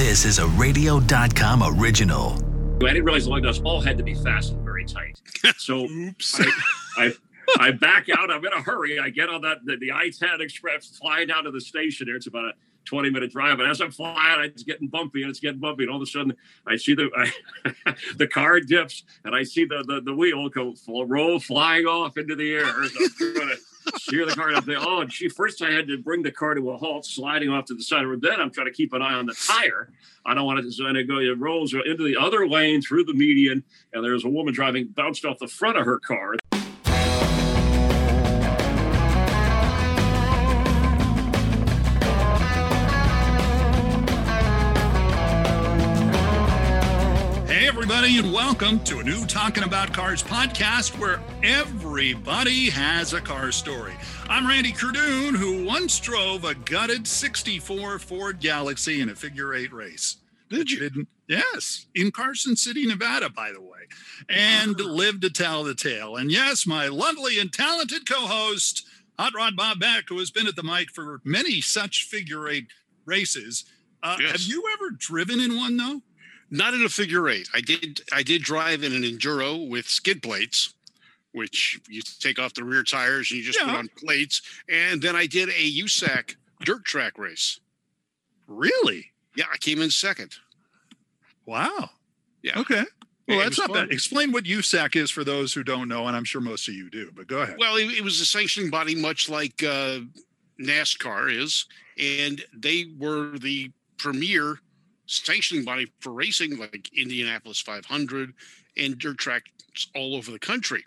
This is a radio.com original. I didn't realize the windows all had to be fastened very tight. So Oops. I, I, I back out. I'm in a hurry. I get on that the, the I-10 Express, fly down to the station there. It's about a 20 minute drive. And as I'm flying, it's getting bumpy and it's getting bumpy. And all of a sudden, I see the I, the car dips and I see the the, the wheel go full, roll flying off into the air. I'm trying to steer the car up there. Oh, and she first I had to bring the car to a halt, sliding off to the side. of And then I'm trying to keep an eye on the tire. I don't want it to go. It rolls into the other lane through the median, and there's a woman driving bounced off the front of her car. And welcome to a new Talking About Cars podcast where everybody has a car story. I'm Randy Cardoon, who once drove a gutted 64 Ford Galaxie in a figure eight race. Did you? Didn't, yes, in Carson City, Nevada, by the way, and lived to tell the tale. And yes, my lovely and talented co host, Hot Rod Bob Beck, who has been at the mic for many such figure eight races. Uh, Yes. Have you ever driven in one, though? Not in a figure eight. I did. I did drive in an enduro with skid plates, which you take off the rear tires and you just put on plates. And then I did a USAC dirt track race. Really? Yeah, I came in second. Wow. Yeah. Okay. Well, that's not fun. bad. Explain what USAC is for those who don't know, and I'm sure most of you do, but go ahead. Well, it, it was a sanctioning body, much like uh, NASCAR is, and they were the premier sanctioning body for racing, like Indianapolis 500 and dirt tracks all over the country.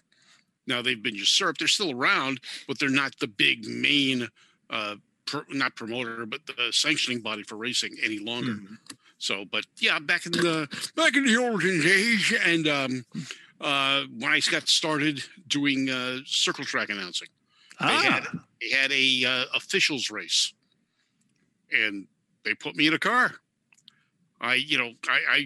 Now they've been usurped; they're still around, but they're not the big main, uh, pro, not promoter, but the sanctioning body for racing any longer. Mhm. So, but yeah, back in the back in the olden days, and um, uh, when I got started doing uh, circle track announcing, they had Ah, they had a uh, officials race, and they put me in a car. I, you know, I, I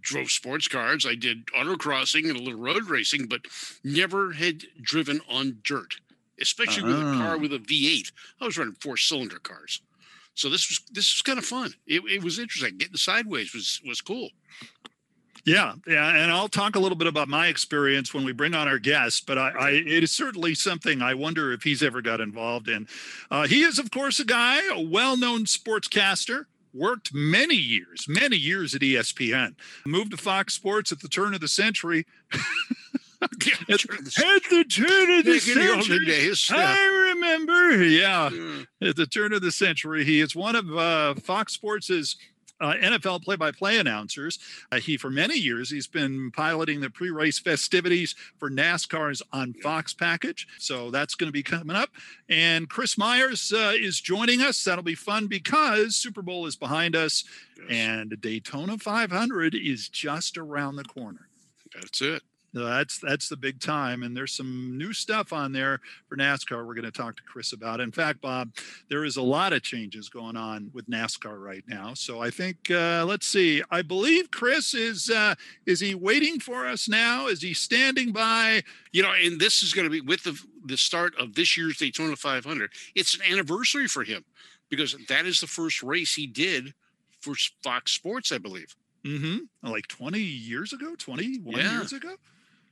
drove sports cars. I did autocrossing and a little road racing, but never had driven on dirt, especially with a car Ah. with a V8. I was running four cylinder cars. So this was this was kind of fun. It, it was interesting. Getting sideways was was cool. yeah, yeah, and I'll talk a little bit about my experience when we bring on our guest. But I, I it is certainly something I wonder if he's ever got involved in. Uh, he is, of course, a guy, a well-known sportscaster. Worked many years, many years at ESPN. Moved to Fox Sports at the turn of the century. At, the turn of the Back in the olden century, days. Yeah. I remember. Yeah, Yeah. at the turn of the century. He is one of uh, Fox Sports's uh, NFL play-by-play announcers. Uh, he, for many years, he's been piloting the pre-race festivities for NASCAR's on Fox package. So that's going to be coming up. And Chris Myers uh, is joining us. That'll be fun because Super Bowl is behind us, Yes. and Daytona 500 is just around the corner. That's it. That's that's the big time, and there's some new stuff on there for NASCAR. We're going to talk to Chris about. In fact, Bob, there is a lot of changes going on with NASCAR right now. So I think uh, let's see. I believe Chris is uh, is he waiting for us now? Is he standing by? You know, and this is going to be with the the start of this year's Daytona 500. It's an anniversary for him because that is the first race he did for Fox Sports, I believe. Mm-hmm. Like 20 years ago, 21 Yeah. years ago.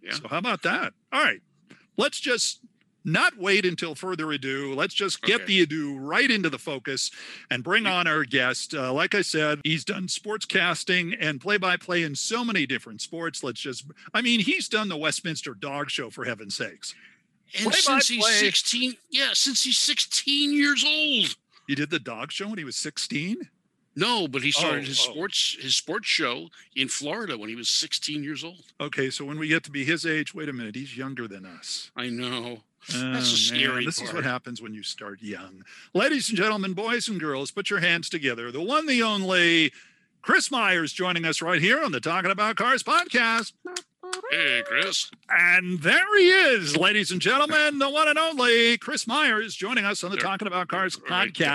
Yeah. So how about that? All right, let's just not wait until further ado. Let's just get Okay. the ado right into the focus and bring on our guest. Uh, like I said, he's done sports casting and play by play in so many different sports. Let's just, I mean, he's done the Westminster Dog Show for heaven's sakes. And since he's 16, yeah, since he's 16 years old. He did the dog show when he was 16. No, but he started Oh, his oh. sports his sports show in Florida when he was 16 years old. Okay, so when we get to be his age, wait a minute, he's younger than us. I know. Oh, man, scary This is what happens when you start young. Ladies and gentlemen, boys and girls, put your hands together. The one, the only Chris Myers joining us right here on the Talking About Cars podcast. Hey, Chris. And there he is, ladies and gentlemen, the one and only Chris Myers joining us on the There- Talking About Cars right there.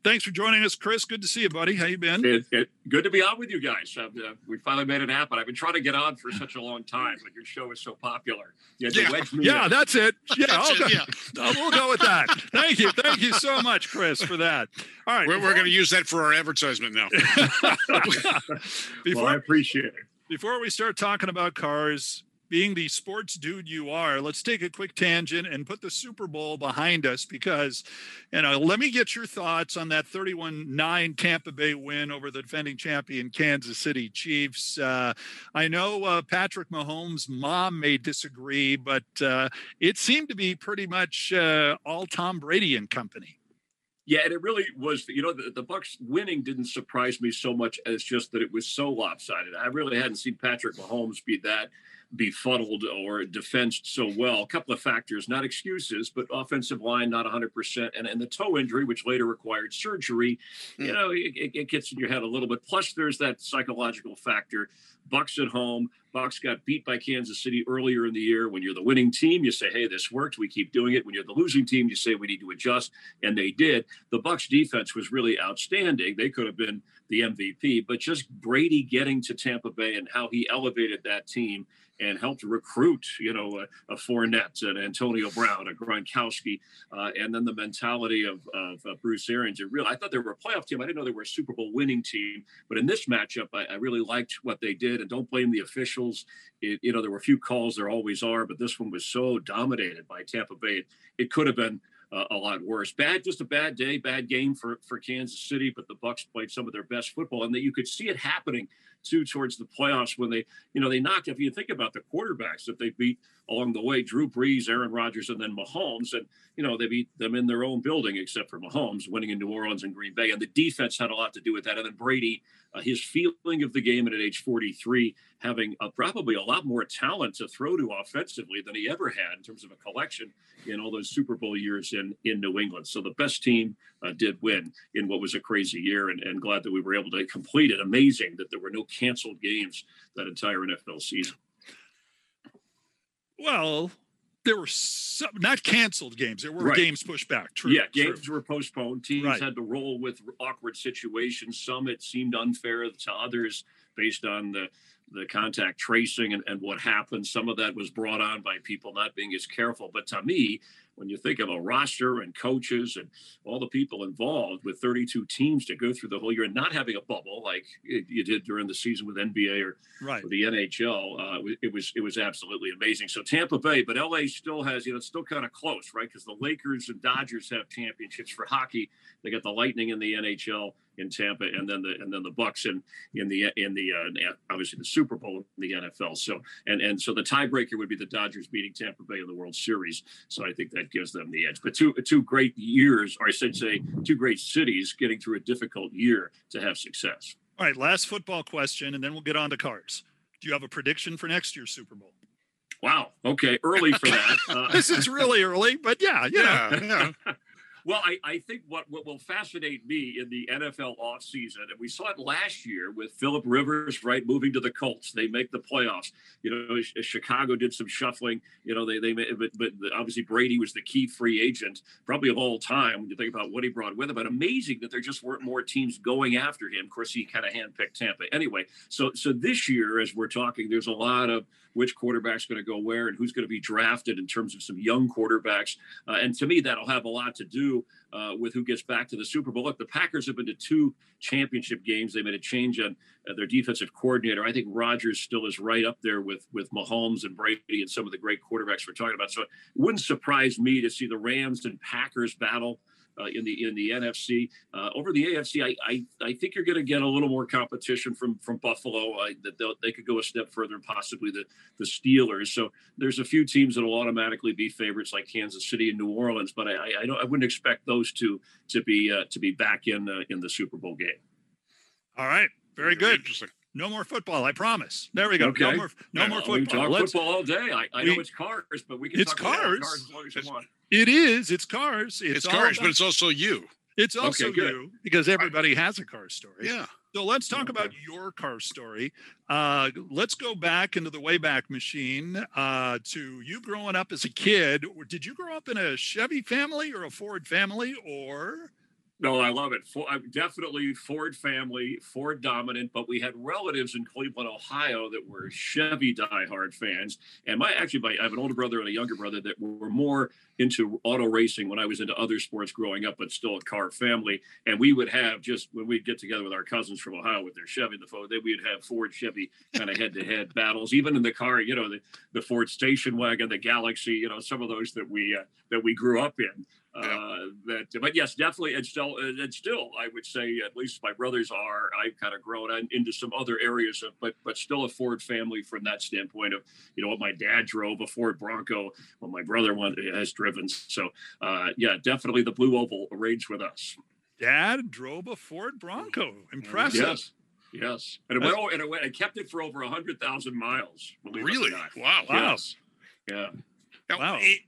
Podcast. Thanks for joining us, Chris. Good to see you, buddy. How you been? It, it, good to be on with you guys. Uh, we finally made it happen. I've been trying to get on for such a long time, but your show is so popular. You Yeah. Yeah, in. that's it. Yeah, That's I'll it, yeah. we'll go with that. Thank you. Thank you so much, Chris, for that. All right. We're, we're going to use that for our advertisement now. before well, I appreciate it. Before we start talking about cars, being the sports dude you are, let's take a quick tangent and put the Super Bowl behind us because, you know, let me get your thoughts on that 31 9 Tampa Bay win over the defending champion Kansas City Chiefs. Uh, I know uh, Patrick Mahomes' mom may disagree, but uh, it seemed to be pretty much uh, all Tom Brady and company. Yeah, and it really was. You know, the, the Bucs winning didn't surprise me so much as just that it was so lopsided. I really hadn't seen Patrick Mahomes be that befuddled or defensed so well. A couple of factors, not excuses, but offensive line not 100%, and, and the toe injury, which later required surgery. You Hmm. know, it, it- it gets in your head a little bit. Plus, there's that psychological factor. Bucs at home. Bucs got beat by Kansas City earlier in the year. When you're the winning team, you say, "Hey, this worked. We keep doing it." When you're the losing team, you say, "We need to adjust," and they did. The Bucs defense was really outstanding. They could have been the MVP, but just Brady getting to Tampa Bay and how he elevated that team and helped recruit, you know, a, a Fournette, an Antonio Brown, a Gronkowski, uh, and then the mentality of, of uh, Bruce Arians. It really, I thought they were a playoff team. I didn't know they were a Super Bowl winning team, but in this matchup, I, I really liked what they did. And don't blame the officials. It, you know, there were a few calls, there always are, but this one was so dominated by Tampa Bay. It could have been uh, a lot worse. Bad, just a bad day, bad game for for Kansas City. But the Bucs played some of their best football, and that you could see it happening too towards the playoffs when they, you know, they knocked. If you think about the quarterbacks that they beat along the way, Drew Brees, Aaron Rodgers, and then Mahomes, and you know they beat them in their own building, except for Mahomes winning in New Orleans and Green Bay, and the defense had a lot to do with that. And then Brady, uh, his feeling of the game at age 43, having probably a lot more talent to throw to offensively than he ever had in terms of a collection in all those Super Bowl years in in New England. So the best team uh, did win in what was a crazy year, and, and glad that we were able to complete it. Amazing that there were no canceled games that entire NFL season. Well, there were some, not canceled games. There were Right. games pushed back. True. yeah, true. games were postponed. Teams Right. had to roll with awkward situations. Some it seemed unfair to others based on the the contact tracing and, and what happened. Some of that was brought on by people not being as careful. But to me, when you think of a roster and coaches and all the people involved with 32 teams to go through the whole year and not having a bubble like you did during the season with NBA or Right. the NHL. Uh, it was it was absolutely amazing. So Tampa Bay, but LA still has you know it's still kind of close, right? Because the Lakers and Dodgers have championships for hockey. They got the Lightning in the NHL in Tampa, and then the and then the Bucs in in the in the uh, obviously the Super Bowl in the NFL. So and and so the tiebreaker would be the Dodgers beating Tampa Bay in the World Series. So I think that gives them the edge. But two two great years, or I should say, two great cities getting through a difficult year to have success. All right. Last football question, and then we'll get on to cars. Do you have a prediction for next year's Super Bowl? Wow. Okay, early for that. Uh, This is really early, but yeah, you know. Yeah, yeah. Well, I, I think what, what will fascinate me in the NFL offseason, and we saw it last year with Philip Rivers, right, moving to the Colts. They make the playoffs. You know, uh, Chicago did some shuffling. You know, they they but, but obviously Brady was the key free agent, probably of all time when you think about what he brought with him. But amazing that there just weren't more teams going after him. Of course, he kind of handpicked Tampa. Anyway, so so this year, as we're talking, there's a lot of which quarterback's going to go where and who's going to be drafted in terms of some young quarterbacks. Uh, and to me, that'll have a lot to do uh, with who gets back to the Super Bowl. Look, the Packers have been to two championship games. They made a change on uh, their defensive coordinator. I think Rodgers still is right up there with with Mahomes and Brady and some of the great quarterbacks we're talking about. So it wouldn't surprise me to see the Rams and Packers battle. Uh, in the in the NFC uh, over the AFC, I I, I think you're going to get a little more competition from from Buffalo. I, that they'll- could go a step further, and possibly the the Steelers. So there's a few teams that will automatically be favorites, like Kansas City and New Orleans. But I, I, I don't I wouldn't expect those two to be uh, to be back in uh, in the Super Bowl game. All right. Very good. Interesting. No more football, I promise. There we go. No Okay. more no more Uh, we can football. talk Let's football all day. I, I we- know it's cars, but we can It's talk about cars. cars as long as you want. It is, it's cars. It's, It's, cars, about- but it's also you. it's also Okay, you because everybody has a car story. Yeah. So let's talk Okay. about your car story. Uh, let's go back into the Wayback Machine uh, to you growing up as a kid. Did you grow up in a Chevy family or a Ford family, or No, I love it. For, I'm definitely Ford family, Ford dominant, but we had relatives in Cleveland, Ohio that were Chevy diehard fans. And my actually, my, I have an older brother and a younger brother that were more into auto racing when I was into other sports growing up, but still a car family. And we would have just when we'd get together with our cousins from Ohio with their Chevy, the Ford, then we'd have Ford Chevy kind of head to head battles, even in the car, you know, the, the Ford station wagon, the Galaxie, you know, some of those that we uh, that we grew up in. Uh, that, but yes, definitely, and still, and still, I would say at least my brothers are. I've kind of grown into some other areas of, but but still a Ford family from that standpoint of you know what my dad drove a Ford Bronco, what my brother one has driven. So uh, yeah, definitely the blue oval reigns with us. Dad drove a Ford Bronco. Impressive. Yes. Yes, and it went over, and it went. I kept it for over a hundred thousand miles. believe it or Really? Wow. Wow. Yes. Yeah. Now, Wow. it- it-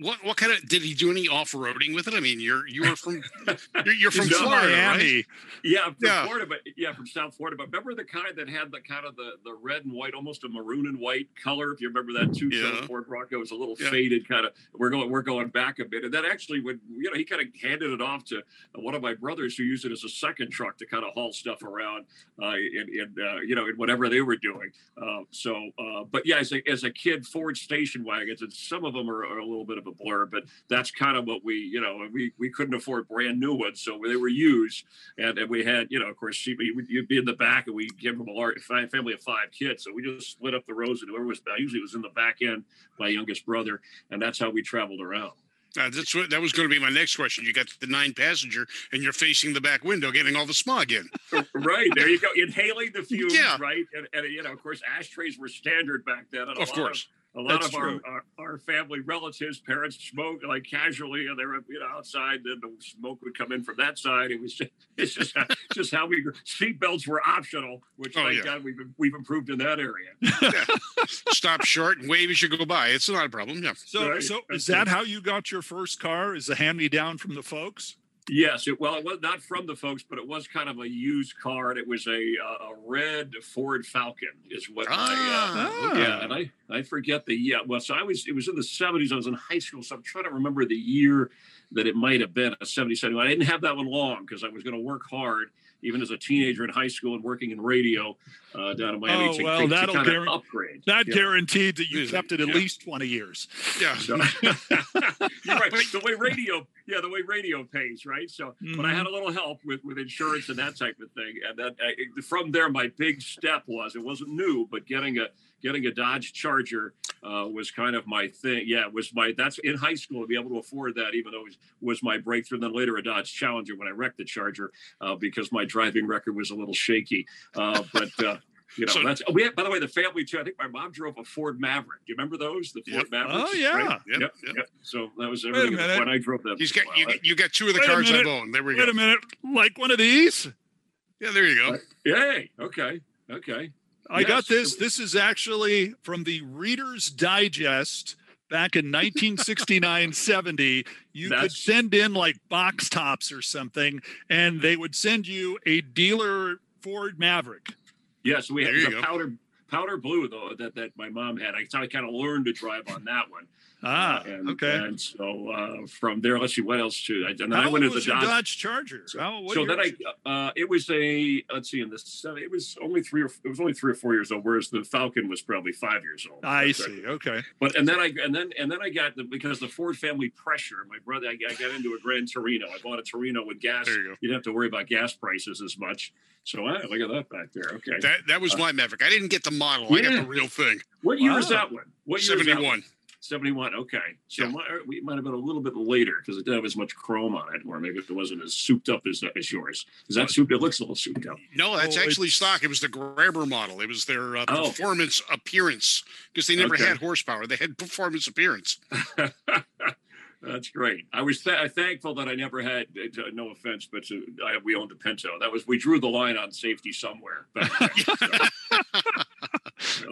what what kind of did he do any off roading with it? I mean, you're you were from you're, you're from Florida, right? Yeah, from Yeah. Florida, but yeah, from South Florida. But remember the kind that had the kind of the, the red and white, almost a maroon and white color. If you remember that two Yeah. Ford Bronco, it was a little Yeah. faded kind of. We're going we're going back a bit, and that actually would you know he kind of handed it off to one of my brothers who used it as a second truck to kind of haul stuff around uh, in, in uh, you know in whatever they were doing. Uh, so, uh, but yeah, as a as a kid, Ford station wagons, and some of them are, are a little bit of a blur, but that's kind of what we you know we we couldn't afford brand new ones, so they were used and, and we had, you know, of course, she, you'd be in the back, and we came from a large family of five kids, so we just split up the rows, and whoever was I usually was in the back end, my youngest brother, and that's how we traveled around. Uh, that's what that was going to be my next question. You got the nine passenger, and you're facing the back window, getting all the smog in. right there, you go, inhaling the fumes, Yeah. right, and, and you know, of course, ashtrays were standard back then. Of course. A lot That's of our, our, our family relatives, parents smoked like casually, and they were you know outside. Then the smoke would come in from that side. It was just it's just how, just how we seat belts were optional, which Oh, thank yeah. God we've we've improved in that area. Stop short and wave as you go by. It's not a problem. Yeah. So, Right. so is that how you got your first car? Is a hand me down from the folks? Yes, it, well, it was not from the folks, but it was kind of a used car, and it was a uh, a red Ford Falcon, is what. my, uh, Ah, yeah, and I I forget the yeah. Well, so I was it was in the seventies. I was in high school, so I'm trying to remember the year that it might have been a 70, 71. I didn't have that one long because I was going to work hard, even as a teenager in high school and working in radio uh, down in Miami. Oh, to, well, to, to that'll kind of guarantee- upgrade. That Yeah. guaranteed that you Yeah. kept it at Yeah. least 20 years. Yeah. So, you're right. The way radio, yeah, the way radio pays, right? So, but I had a little help with with insurance and that type of thing, and that I, from there, my big step was it wasn't new, but getting a getting a Dodge Charger uh, was kind of my thing. Yeah, it was my that's in high school to be able to afford that, even though it was, was my breakthrough. Then later a Dodge Challenger when I wrecked the Charger uh, because my driving record was a little shaky. Uh, but uh, you know, So- that's we had, by the way, the family too. I think my mom drove a Ford Maverick. Do you remember those? The Ford Yep. Mavericks. Oh, yeah. right? Yep, Yep, yep. So that was everything at the minute. point I drove that. He's got you, got- you got two of the Wait cars I've minute. There we Wait go. Wait a minute. Like one of these? Yeah, there you go. Yay. Okay. Okay. I got this. This is actually from the Reader's Digest back in 1969 70. You could send in like box tops or something, and they would send you a dealer Ford Maverick. Yes, we had the go. powder powder blue though that that my mom had. I, I kind of learned to drive on that one. Ah, Uh, and, okay. And so uh, from there, let's see what else too. I, and then I went into the Dodge. Dodge Charger? How, what so then I, uh, it was a let's see, in the seven, it was only three or it was only three or four years old, whereas the Falcon was probably five years old. I see. Okay. But and then I and then and then I got the because the Ford family pressure. My brother, I, I got into a Gran Torino. I bought a Torino with gas. There you go. You didn't have to worry about gas prices as much. So ah, look at that back there. Okay. That that was my Maverick. I didn't get the model. I got the real thing. what year is Wow. that one? What year that one? 71. 71. Okay. So Yeah. my, we might have been a little bit later because it didn't have as much chrome on it, or maybe it wasn't as souped up as, as yours. Is that souped? It looks a little souped up. No, that's Oh, actually stock. It was the Grabber model. It was their uh, Oh. performance appearance because they never Okay. had horsepower. They had performance appearance. That's great. I was th- thankful that I never had. Uh, no offense, but uh, I, we owned a Pinto. That was we drew the line on safety somewhere. back then. So,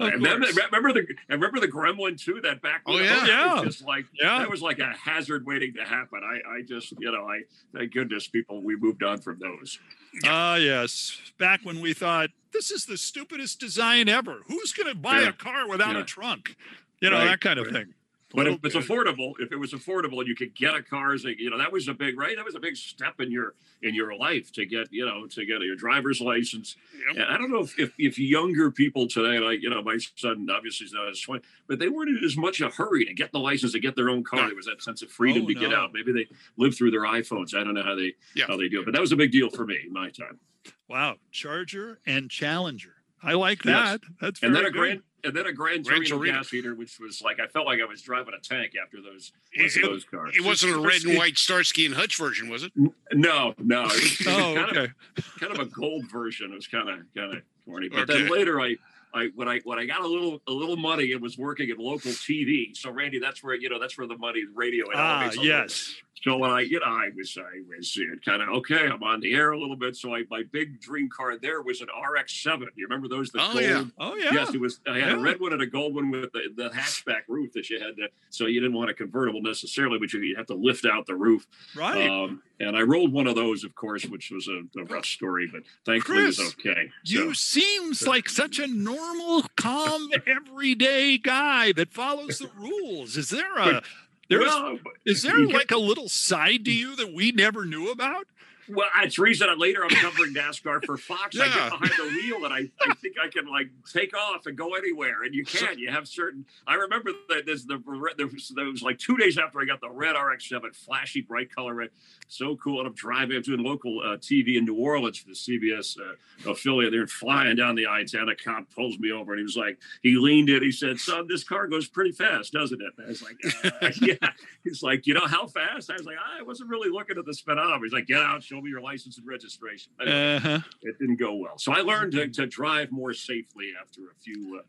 Of and then course. remember the and remember the Gremlin too. That back. Oh, yeah. Yeah. just like Yeah. that was like a hazard waiting to happen. I I just you know I thank goodness people we moved on from those. Ah, yes. Back when we thought this is the stupidest design ever. Who's going to buy Yeah. a car without Yeah. a trunk? You know, Right, that kind of right. thing. But if it's affordable, if it was affordable and you could get a car, as a- you know, that was a big right. That was a big step in your in your life to get, you know, to get your driver's license. Yep. And I don't know if, if if younger people today, like you know, my son obviously is not as twenty, but they weren't in as much of a hurry to get the license to get their own car. No. There was that sense of freedom Oh, to get out. Maybe they lived through their iPhones. I don't know how they Yeah. how they do it, but that was a big deal for me in my time. Wow, Charger and Challenger. I like Yes. that. That's very And then a good. grand and then a Grand Gran Torino Torino. gas heater, which was like I felt like I was driving a tank after those It- those cars. It wasn't a red and white Starsky and Hutch version, was it? No, no. It was, it was Oh, kind, okay. of, kind of a gold version. It was kind of kind of corny. But then later, I, I when I when I got a little a little money and was working at local TV. So Randy, that's where you know that's where the money radio. Ah, yes. So when I, you know, I was, I was kind of okay. I'm on the air a little bit. So I, my big dream car there was an RX-7. You remember those? The Oh, gold, yeah. Oh yeah. Yes, it was. I had Yeah. a red one and a gold one with the, the hatchback roof that you had to. So you didn't want a convertible necessarily, but you, you have to lift out the roof. right. Um, and I rolled one of those, of course, which was a, a rough story, but thankfully it was Chris, okay. you So, seems like such a normal, calm, everyday guy that follows the rules. Is there a there's well, is there like a little side to you that we never knew about? Well, it's reason that later I'm covering NASCAR for Fox. I get behind the wheel and I, I think I can like take off and go anywhere. And you can. You have certain. I remember that there's the there was, there was like two days after I got the red RX-7, flashy bright color red, so cool. And I'm driving, I'm doing local uh, TV in New Orleans for the CBS uh, affiliate. They're flying down the I-10. A cop pulls me over and he was like, he leaned in. He said, "Son, this car goes pretty fast, doesn't it?" And I was like, uh, "Yeah." He's like, "You know how fast?" I was like, "I wasn't really looking at the speedometer." He's like, "Get out, show me your license and registration." Anyway, Uh-huh. it didn't go well. So I learned to, to drive more safely after a few. Uh,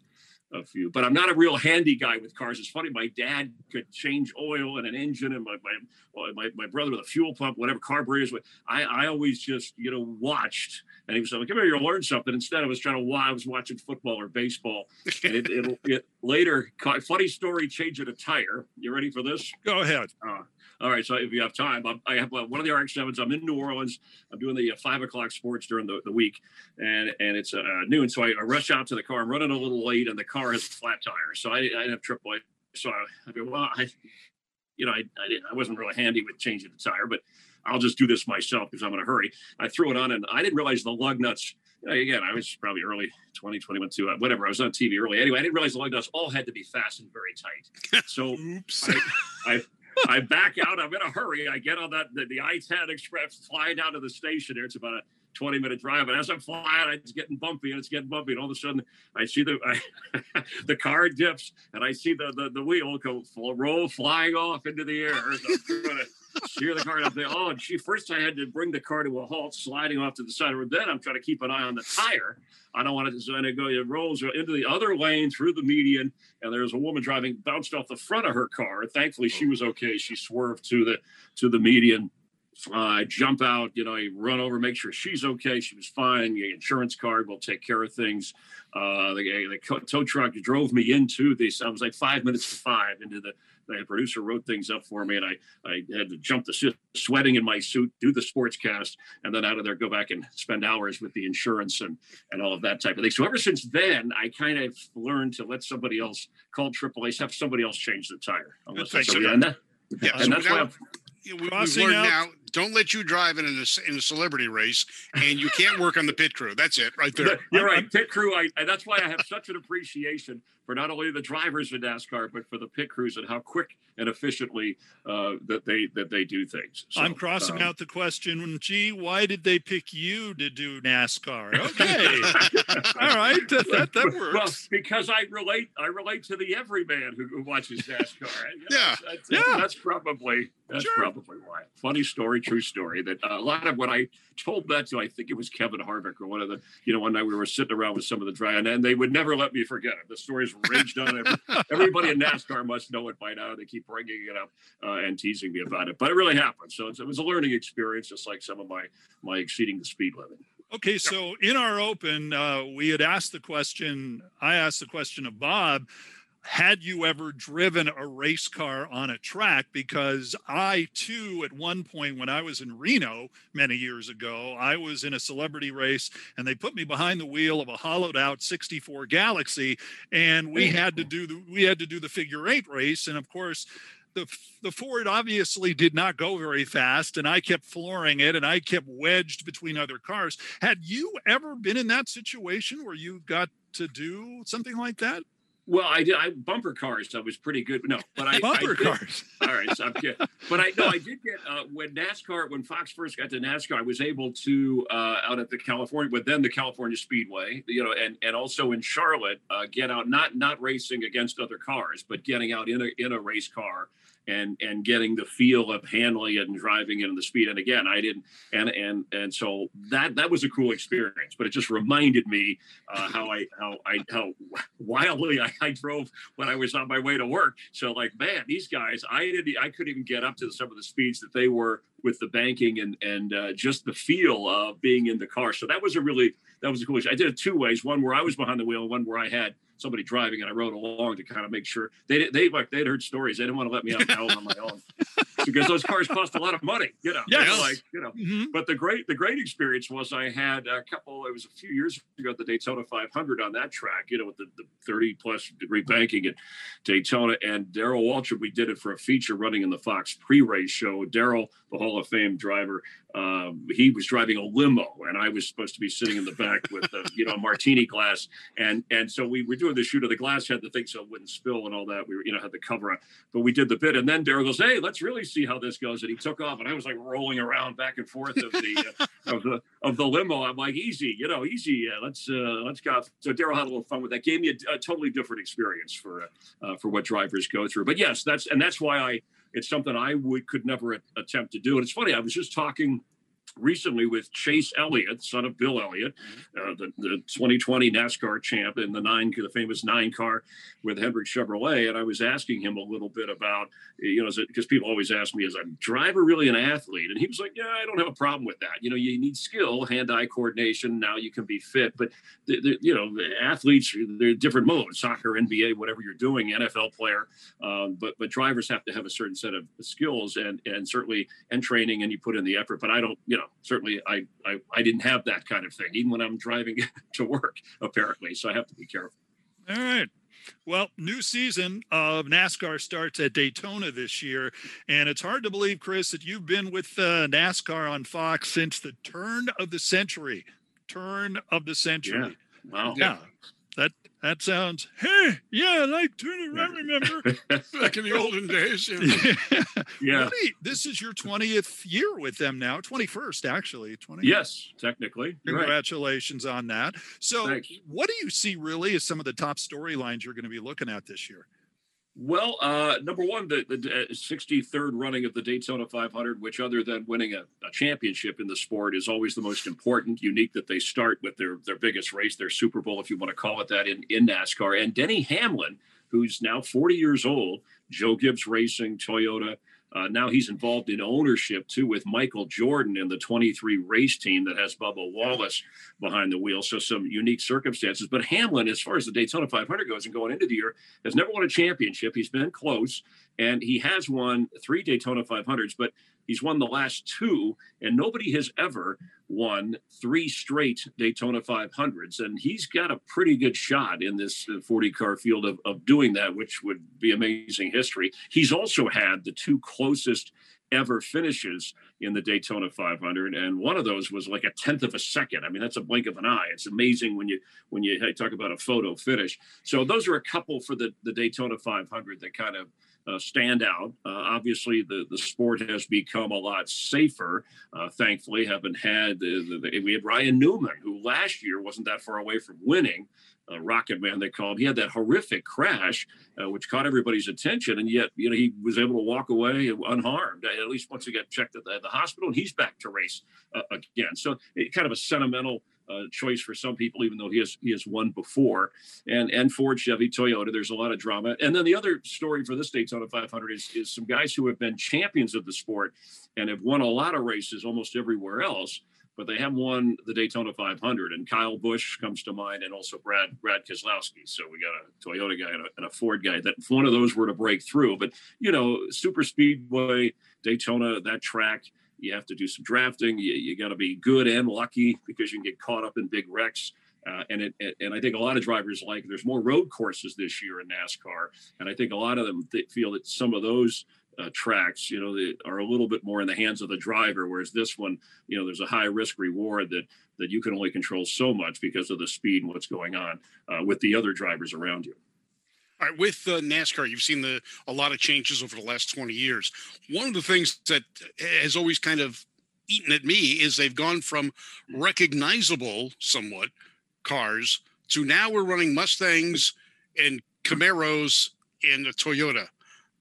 a few, but I'm not a real handy guy with cars. It's funny. My dad could change oil in an engine, and my my my, my brother with a fuel pump, whatever carburetors. I I always just you know watched, and he was like, "Come here, you'll learn something." Instead, I was trying to. I was watching football or baseball, and it it, it later. Funny story. Changing a tire. You ready for this? Go ahead. All right, so if you have time, I'm, I have uh, one of the RX-7s. I'm in New Orleans. I'm doing the uh, five o'clock sports during the, the week, and and it's uh, noon. So I, I rush out to the car. I'm running a little late, and the car has a flat tire. So I, I didn't have AAA. So I, I go, well, I, you know, I I, didn't, I wasn't really handy with changing the tire, but I'll just do this myself because I'm in a hurry. I threw it on, and I didn't realize the lug nuts. Again, I was probably early 2021 too, uh, whatever. I was on TV early. Anyway, I didn't realize the lug nuts all had to be fastened very tight. So Oops. I back out. I'm in a hurry. I get on that the, the I-10 Express, fly down to the station. There, it's about a 20 minute drive. And as I'm flying, it's getting bumpy and it's getting bumpy. And all of a sudden, I see the I, the car dips, and I see the the, the wheel go fl- roll flying off into the air. So I'm trying to steer the car up there. Oh, and gee, first I had to bring the car to a halt, sliding off to the side. of And then I'm trying to keep an eye on the tire. I don't want it to so and it go. It rolls into the other lane through the median, and there's a woman driving bounced off the front of her car. Thankfully, she oh. was okay. She swerved to the to the median. Uh, I jump out, you know, I run over, make sure she's okay. She was fine. The insurance card will take care of things. Uh, the, the tow truck drove me into this. I was like five minutes to five into the. The producer wrote things up for me, and I I had to jump the s- sweating in my suit, do the sports cast, and then out of there go back and spend hours with the insurance and and all of that type of thing. So ever since then, I kind of learned to let somebody else call AAA, have somebody else change the tire. Unless Good that's thing. and, that, Yeah, and so that's why I'm, we, we've Crossing learned out- now. Don't let you drive in a in a celebrity race, and you can't work on the pit crew. That's it, right there. You're right. Pit crew. I, that's why I have such an appreciation for not only the drivers in NASCAR, but for the pit crews and how quick and efficiently uh, that they that they do things. So, I'm crossing um, out the question. Gee, why did they pick you to do NASCAR? Okay. All right. That, that, that Well, because I relate, I relate to the everyman who, who watches NASCAR. You Yeah. that's, Yeah. that's probably that's Sure. probably why. Funny story, true story. That a lot of what I told that to, I think it was Kevin Harvick or one of the, you know, one night we were sitting around with some of the dry, and they would never let me forget it. The story's raged on. Every, everybody in NASCAR must know it by now. They keep bringing it up uh, and teasing me about it, but it really happened. So it was a learning experience, just like some of my my exceeding the speed limit. Okay, so in our open, uh, we had asked the question. I asked the question of Bob. Had you ever driven a race car on a track? Because I too, at one point when I was in Reno many years ago, I was in a celebrity race and they put me behind the wheel of a hollowed out 64 Galaxie, and we had to do the we had to do the figure eight race, and of course. The, the Ford obviously did not go very fast, and I kept flooring it, and I kept wedged between other cars. Had you ever been in that situation where you got to do something like that? Well, I did. I bumper cars. I was pretty good. No, but I bumper I did, cars. All right, so I'm kidding. But I no, I did get uh, when NASCAR when Fox first got to NASCAR, I was able to uh, out at the California, but then the California Speedway, you know, and and also in Charlotte, uh, get out not not racing against other cars, but getting out in a in a race car and and getting the feel of handling it and driving it and the speed. And again, I didn't and and and so that that was a cool experience. But it just reminded me uh, how I how I how wildly I, I, drove when I was on my way to work. So like, man, these guys, I didn't I couldn't even get up to some of the speeds that they were with the banking and and uh, just the feel of being in the car. So that was a really that was a cool. Issue. I did it two ways: one where I was behind the wheel, and one where I had somebody driving, and I rode along to kind of make sure they they like they'd heard stories. They didn't want to let me out on my own because those cars cost a lot of money, you know. Yes. like you know. Mhm. But the great the great experience was I had a couple. It was a few years ago at the Daytona 500 on that track, you know, with the, the 30 plus degree banking at Daytona. And Darrell Waltrip, we did it for a feature running in the Fox pre-race show. Darrell, the Hall of Fame driver, um, he was driving a limo, and I was supposed to be sitting in the back with a, you know a martini glass. And and so we were doing the shoot of the glass had the thing so it wouldn't spill and all that. We were you know had the cover on, but we did the bit. And then Darrell goes, "Hey, let's really see how this goes." And he took off, and I was like rolling around back and forth of the uh, of the of the limo. I'm like, "Easy, you know, easy. Uh, let's uh, let's go." So Darrell had a little fun with that. Gave me a, a totally different experience for uh, uh, for what drivers go through. But yes, that's and that's why I it's something I would could never attempt to do. And it's funny, I was just talking recently with Chase Elliott, son of Bill Elliott, uh, the, the 2020 NASCAR champ in the nine, the famous nine car with Hendrick Chevrolet. And I was asking him a little bit about, you know, because people always ask me, is a driver really an athlete? And he was like, yeah, I don't have a problem with that. You know, you need skill, hand-eye coordination. Now you can be fit, but the, the, you know, the athletes, they're different modes, soccer, NBA, whatever you're doing, NFL player. Um, but but drivers have to have a certain set of skills and and certainly and training, and you put in the effort. But I don't, you know, certainly I I, I didn't have that kind of thing, even when I'm driving to work, apparently. So I have to be careful. All right. Well, new season of NASCAR starts at Daytona this year, and it's hard to believe, Chris, that you've been with uh, NASCAR on Fox since the turn of the century. Turn of the century. Yeah. Wow. Yeah, that sounds. Hey, yeah, like turn. I remember. Back in the olden days. Yeah. Yeah. Really, this is your twentieth year with them now. Twenty first, actually. Twenty. Yes, technically. You're right. Congratulations on that. So, Thanks. what do you see really as some of the top storylines you're going to be looking at this year? Well, uh, number one, the, the uh, 63rd running of the Daytona 500, which other than winning a, a championship in the sport is always the most important, unique that they start with their, their biggest race, their Super Bowl, if you want to call it that, in, in NASCAR. And Denny Hamlin, who's now 40 years old, Joe Gibbs Racing, Toyota. Uh, now he's involved in ownership too with Michael Jordan in the 23 race team that has Bubba Wallace behind the wheel. So some unique circumstances. But Hamlin, as far as the Daytona 500 goes and going into the year, has never won a championship. He's been close and he has won three Daytona 500s, but he's won the last two, and nobody has ever won three straight Daytona 500s. And he's got a pretty good shot in this uh, 40 car field of, of doing that, which would be amazing history. He's also had the two closest ever finishes in the Daytona 500 and one of those was like a tenth of a second I mean that's a blink of an eye it's amazing when you when you talk about a photo finish so those are a couple for the the Daytona 500 that kind of uh, stand out. Uh, obviously, the, the sport has become a lot safer. Uh, thankfully, haven't had the, the, we had Ryan Newman, who last year wasn't that far away from winning. Uh, Rocket Man, they called. Him. He had that horrific crash, uh, which caught everybody's attention, and yet you know he was able to walk away unharmed. At least once he got checked at the, at the hospital, and he's back to race uh, again. So, it, kind of a sentimental uh, choice for some people, even though he has he has won before. And and Ford, Chevy, Toyota. There's a lot of drama. And then the other story for this Daytona 500 is is some guys who have been champions of the sport and have won a lot of races almost everywhere else. but they haven't won the Daytona 500. And Kyle Busch comes to mind, and also Brad Brad Keselowski. So we got a Toyota guy and a, and a Ford guy. That if one of those were to break through, but you know, super speedway, Daytona, that track. You have to do some drafting. You, you got to be good and lucky because you can get caught up in big wrecks. Uh, and it, and I think a lot of drivers like there's more road courses this year in NASCAR, and I think a lot of them th- feel that some of those uh, tracks, you know, are a little bit more in the hands of the driver, whereas this one, you know, there's a high risk reward that that you can only control so much because of the speed and what's going on uh, with the other drivers around you. All right, with uh, NASCAR, you've seen the a lot of changes over the last 20 years. One of the things that has always kind of eaten at me is they've gone from recognizable somewhat cars to now we're running Mustangs and Camaros and a Toyota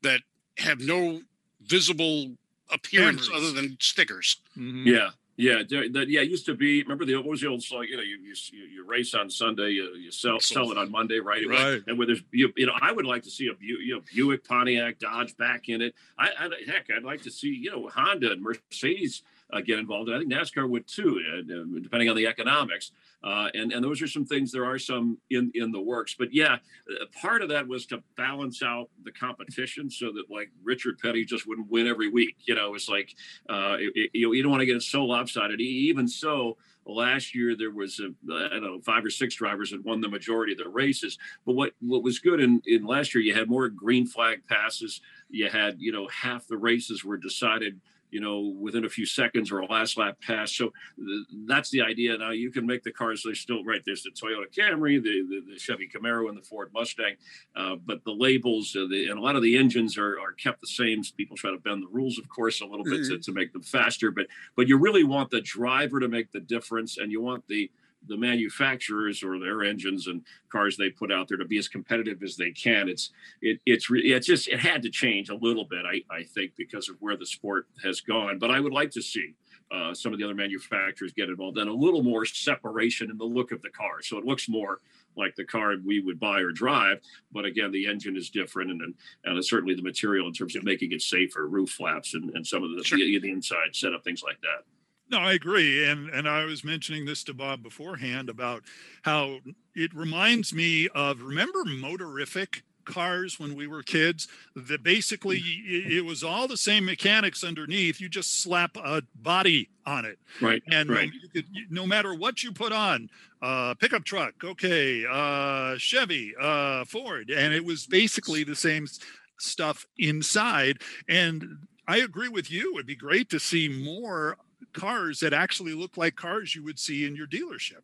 that have no visible appearance Cameras. other than stickers. Mhm. Yeah. Yeah, that yeah, it used to be. Remember the what was the old song? you know you you, you race on Sunday, you, you sell sell it on Monday, right? Right. And where there's you, you know, I would like to see a Bu- you know Buick, Pontiac, Dodge back in it. I, I heck, I'd like to see you know Honda and Mercedes uh, get involved. And I think NASCAR would too, uh, depending on the economics. Uh, and and those are some things. There are some in in the works, but yeah, uh, part of that was to balance out the competition so that like Richard Petty just wouldn't win every week. You know, it's like uh, it, it- you know you don't want to get it so lopsided. Even so, last year there was a, I don't know five or six drivers that won the majority of the races. But what what was good in in last year, you had more green flag passes. You had you know half the races were decided you know within a few seconds or a last lap pass. So th- that's the idea. Now you can make the cars. They're still right. There's the Toyota Camry, the the, the Chevy Camaro, and the Ford Mustang. Uh, but the labels uh, the, and a lot of the engines are, are kept the same. People try to bend the rules, of course, a little bit to, to make them faster. But but you really want the driver to make the difference, and you want the the manufacturers or their engines and cars they put out there to be as competitive as they can. It's it it's re- it's just it had to change a little bit, I I think, because of where the sport has gone. But I would like to see. Uh, some of the other manufacturers get involved and a little more separation in the look of the car so it looks more like the car we would buy or drive but again the engine is different and and, and certainly the material in terms of making it safer roof flaps and, and some of the, Sure. the the inside setup things like that No, I agree, and and I was mentioning this to Bob beforehand about how it reminds me of remember motorific cars when we were kids? That basically it, it was all the same mechanics underneath you just slap a body on it. Right and right. you could, no matter what you put on uh pickup truck okay uh chevy uh ford and it was basically the same stuff inside and i agree with you it'd be great to see more cars that actually look like cars you would see in your dealership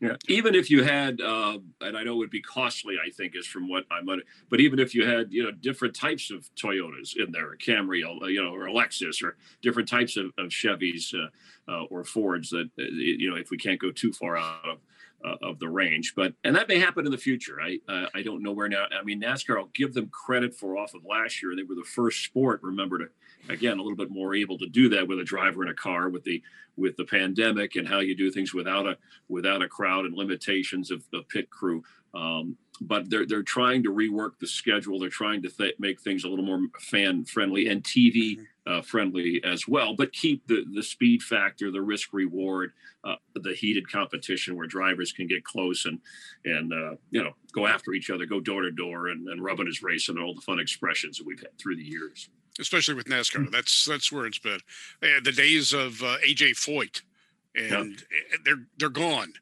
Yeah, even if you had, uh, and I know it would be costly, I think, is from what I'm, under- but even if you had, you know, different types of Toyotas in there, a Camry, you know, or a Lexus, or different types of, of Chevys uh, uh, or Fords, that uh, you know, if we can't go too far out of uh, of the range, but and that may happen in the future. I uh, I don't know where now. I mean, NASCAR, I'll give them credit for off of last year. They were the first sport, remember, to again a little bit more able to do that with a driver in a car with the with the pandemic and how you do things without a without a crowd and limitations of the pit crew. Um, but they're they're trying to rework the schedule. They're trying to th- make things a little more fan friendly and TV uh, friendly as well, but keep the the speed factor, the risk reward, uh, the heated competition where drivers can get close and and uh, you know go after each other, go door to door, and, and rubbing his race and all the fun expressions that we've had through the years. Especially with NASCAR. That's that's where it's been. Uh, the days of uh, AJ Foyt, and uh, they're they're gone.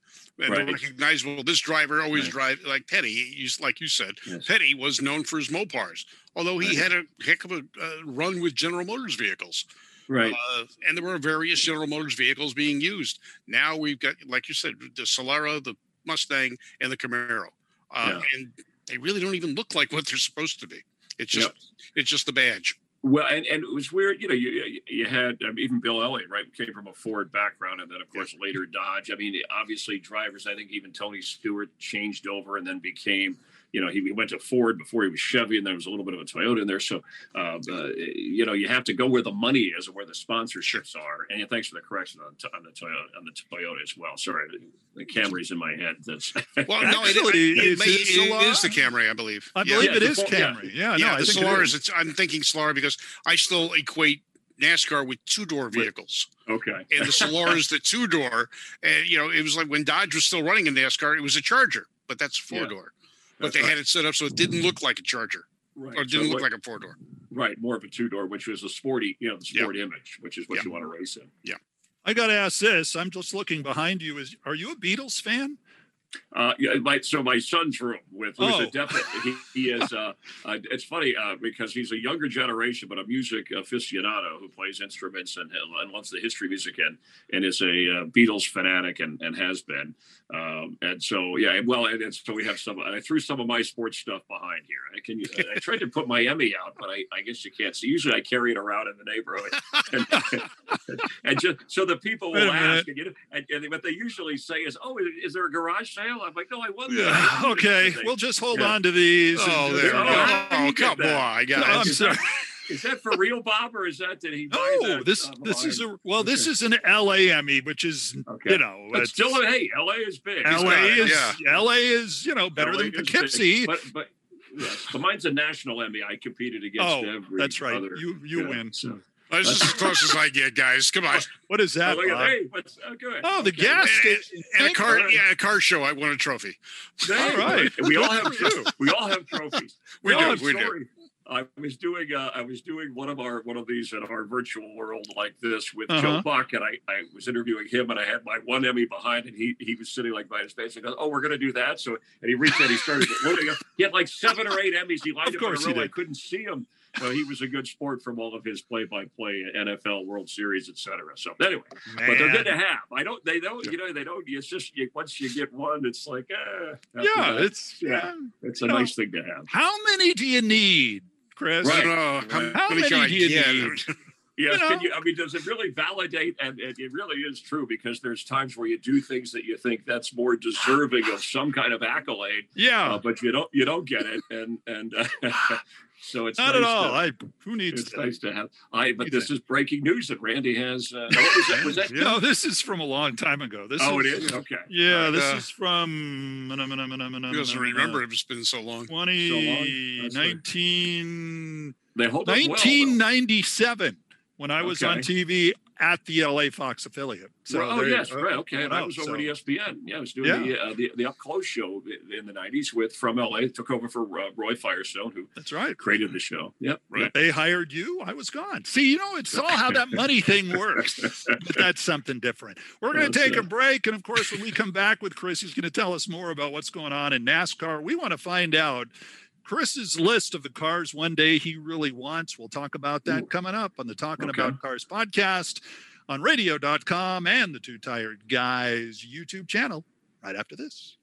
And they're Right. recognizable. This driver always Right. drive like Petty. You, like you said, Yes. Petty was known for his Mopars, although he Right. had a heck of a uh, run with General Motors vehicles. Right. Uh, and there were various General Motors vehicles being used. Now we've got, like you said, the Solara, the Mustang, and the Camaro. Uh, And they really don't even look like what they're supposed to be. It's just, it's just the badge. Well, and, and it was weird, you know, you you had um, even Bill Elliott, right, came from a Ford background, and then of course later Dodge. I mean, obviously drivers. I think even Tony Stewart changed over and then became, you know, he, he went to Ford before he was Chevy, and there was a little bit of a Toyota in there. So, uh, uh, you know, you have to go where the money is and where the sponsorships are. And yeah, thanks for the correction on, on the Toyota on the Toyota as well. Sorry, the Camry's in my head. That's Well, no, it, Actually, it, it, is it it Solara? is the Camry, I believe. i believe Yeah, it the is yeah. camry yeah, yeah, no i the think it Solaris. is. It's, I'm thinking Solar because I still equate NASCAR with two door vehicles, Okay. and the Solar is the two door. And you know, it was like when Dodge was still running in NASCAR, it was a Charger, but that's four door. But That's they right. had it set up so it didn't look like a Charger Right. or it didn't look what- like a four door. right, more of a two door, which was a sporty, you know, the Yeah. sport image, which is what Yeah. you want to race in. Yeah. I got to ask this. I'm just looking behind you. Is are you a Beatles fan? Uh, my, so my son's room with who's Oh. a definite. He, he is. Uh, uh, it's funny uh, because he's a younger generation, but a music aficionado who plays instruments and, and loves the history of music and and is a uh, Beatles fanatic and, and has been. Um, and so yeah, well, and, and so we have some. I threw some of my sports stuff behind here. I can. I tried to put my Emmy out, but I, I guess you can't see. Usually, I carry it around in the neighborhood, and, and just so the people will ask, and, you know, and, and what they usually say is, "Oh, is, is there a garage sale?" I'm like, "No, I wasn't." Yeah. Okay. We'll just hold Yeah. on to these. Oh, just- there we Oh, go. Oh, you get come that? on, No, I'm guys. Is sorry. Is that for real, Bob, or is that did he buy No, that? this uh, this is a well. This is an LA Emmy, which is Okay. you know, But it's- still, hey, LA is big. LA got it, is yeah. LA is you know better LA than is big. Poughkeepsie. But but yes, but mine's a national Emmy. I competed against Oh, every. that's right. Other, You you yeah, win. So. This is as close as I get, guys. Come on. What is Oh, that? look at hey, what's oh, good. Oh, the Okay. gas station. And a car, God. yeah, a car show. I won a trophy. Hey, All right. We all have Good for you. we all have trophies. We No, do. I'm We do. I was doing uh, I was doing one of our one of these in our virtual world like this with Uh-huh. Joe Buck, and I, I was interviewing him, and I had my one Emmy behind, and he he was sitting like by his face, and goes, "Oh, we're going to do that." So and he reached out, he started loading up. He had like seven or eight Emmys. He lined Of up in a row. I couldn't see him. So he was a good sport from all of his play-by-play NFL World Series, etc. So anyway, but they're good to have. I don't. They don't. You know, they don't. It's just you, once you get one, it's like, eh, Yeah, that, it's yeah. yeah. it's a know, nice thing to have. How many do you need, Chris? Right. I. How, Right. How many many do you get? need? Yes, You can know? you? I mean, does it really validate? And it, it really is true because there's times where you do things that you think that's more deserving of some kind of accolade, Yeah, uh, but you don't. You don't get it, and and uh, so it's not nice at all. To, I who needs it's that? nice to have. I. But this is breaking news that Randy has. Uh, no, was that? Was that? No, this is from a long time ago. This oh, it is, is. Okay. Yeah, Right. this Uh, is from Who doesn't remember? It's been so long. 20, So long. That's right. 19, They hold up well, though. 1997 when I was on Okay. TV at the LA Fox affiliate. So oh yes, right. Okay, and I was so- over at ESPN. Yeah, I was doing Yeah. the, uh, the the up close show in the '90s with from LA. Took over for uh, Roy Firestone, who That's right. created the show. Yep, right. They hired you. I was gone. See, you know, it's all how that money thing works. But that's something different. We're going to take a break. And of course, when we come back with Chris, he's going to tell us more about what's going on in NASCAR. We want to find out Chris's list of the cars one day he really wants. We'll talk about that coming up on the Talking Okay. About Cars podcast on radio.com and the Two Tired Guys YouTube channel right after this.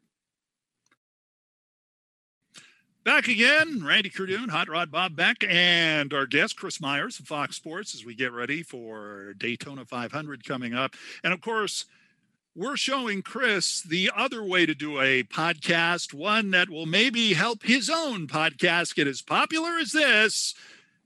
Back again, Randy Kerdoon, Hot Rod Bob Beck, and our guest, Chris Myers of Fox Sports, as we get ready for Daytona 500 coming up. And of course, we're showing Chris the other way to do a podcast, one that will maybe help his own podcast get as popular as this.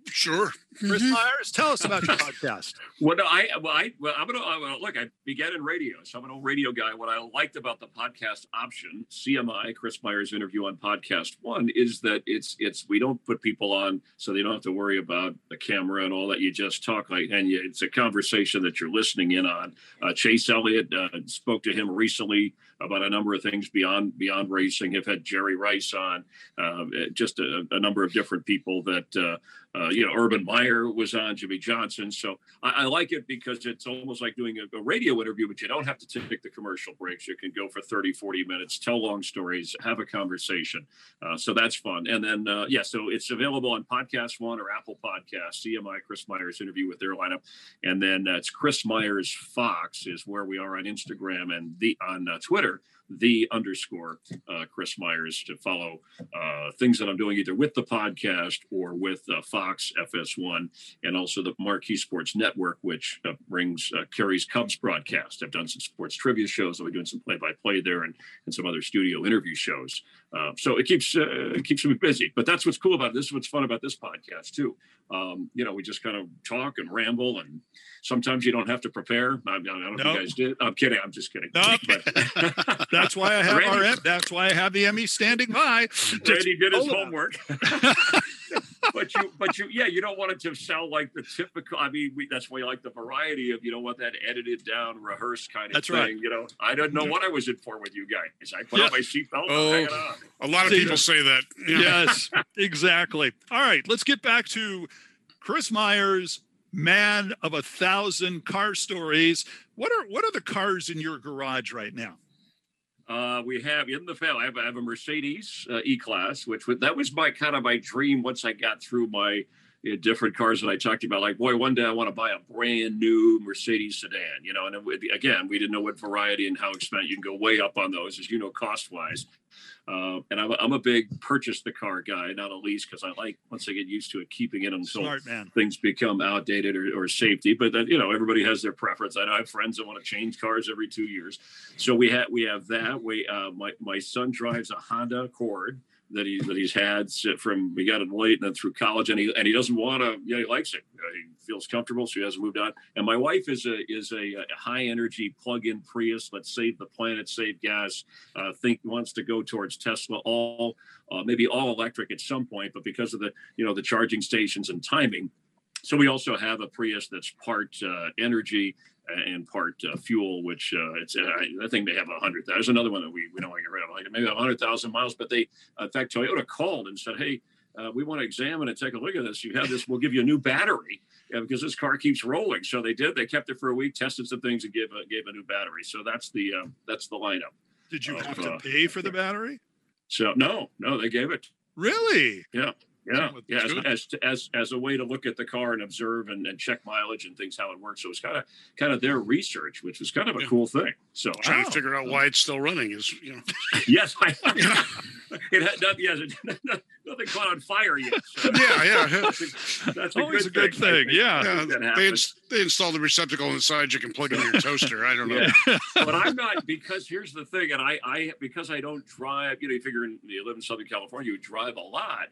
Sure. Chris Myers, tell us about your podcast. Well, no, I well, I well, I'm gonna uh, look. I began in radio, so I'm an old radio guy. What I liked about the podcast option, CMI, Chris Myers interview on podcast one, is that it's it's we don't put people on so they don't have to worry about the camera and all that. You just talk like, and you, it's a conversation that you're listening in on. Uh, Chase Elliott uh, spoke to him recently about a number of things beyond beyond racing. Have had Jerry Rice on, uh, just a, a number of different people that. Uh, you know, Urban Meyer was on, Jimmy Johnson. So I, I like it because it's almost like doing a, a radio interview, but you don't have to take the commercial breaks. You can go for 30, 40 minutes, tell long stories, have a conversation. Uh, so that's fun. And then, uh, yeah, so it's available on Podcast One or Apple Podcasts, CMI Chris Myers interview with their lineup. And then it's Chris Myers Fox is where we are on Instagram and the on uh, Twitter the underscore uh, Chris Myers to follow uh, things that I'm doing either with the podcast or with uh, Fox FS1 and also the Marquee Sports Network, which uh, brings uh, Kerry's Cubs broadcast. I've done some sports trivia shows. I'll be doing some play-by-play there and, and some other studio interview shows. Uh, so it keeps uh, it keeps me busy. But that's what's cool about it. this. Is what's fun about this podcast too. Um, you know, we just kind of talk and ramble, and sometimes you don't have to prepare. I, I don't know if Nope. you guys did. I'm kidding. I'm just kidding. Nope. But- That's why I have Randy- our that's why I have the Emmy standing by. Randy did his hold it up. homework. but you, but you, yeah, you don't want it to sound like the typical. I mean, we, that's why you like the variety of you don't want that edited down, rehearsed kind of That's thing. right. You know, I didn't know what I was in for with you guys. I put Yeah. on my seatbelt. Oh. and on. A lot of See, people say that. Yeah. yes, exactly. All right, let's get back to Chris Myers, man of a thousand car stories. What are what are the cars in your garage right now? Uh, we have in the family. I have, I have a Mercedes uh, E-Class, which was, that was my kind of my dream once I got through my uh, different cars that I talked about. Like, boy, one day I want to buy a brand new Mercedes sedan. You know, and it, again, we didn't know what variety and how expensive. You can go way up on those, as you know, cost wise. Uh, and I'm a, I'm a big purchase the car guy, not a lease, because I like once I get used to it, keeping it until Smart man. things become outdated or, or safety. But then you know everybody has their preference. I know I have friends that want to change cars every two years. So we have we have that. We uh, my my son drives a Honda Accord that he that he's had from we got it late and then through college and he and he doesn't want to. Yeah, he likes it. Uh, he feels comfortable, so he hasn't moved on. And my wife is a is a, a high energy plug-in Prius. Let's save the planet, save gas. Uh, think wants to go towards Tesla all uh, maybe all electric at some point, but because of the you know the charging stations and timing. So we also have a Prius that's part uh, energy and part uh, fuel, which uh, it's uh, I think they have a hundred. There's another one that we we don't want to get rid of, like maybe a hundred thousand miles. But they, uh, in fact, Toyota called and said, "Hey, uh, we want to examine and take a look at this. You have this. We'll give you a new battery because this car keeps rolling." So they did. They kept it for a week, tested some things, and gave a, gave a new battery. So that's the uh, that's the lineup. Did you Oh, have to uh, pay for the battery? So no, no, they gave it. Really? Yeah, Well, yeah, as, as as as a way to look at the car and observe and, and check mileage and things how it works. So it's kind of kind of their research, which was kind of a Yeah. cool thing. So Trying to figure out why it's still running is, you know. yes, I, it had nothing, yes, it, nothing caught on fire yet. So Yeah, yeah. that's a, Always good a good I thing, yeah. Yeah, they, ins- they installed the receptacle inside you can plug in your toaster. I don't know. Yeah. but I'm not because here's the thing, and I, I because I don't drive. You know, you figure in, you live in Southern California, you drive a lot.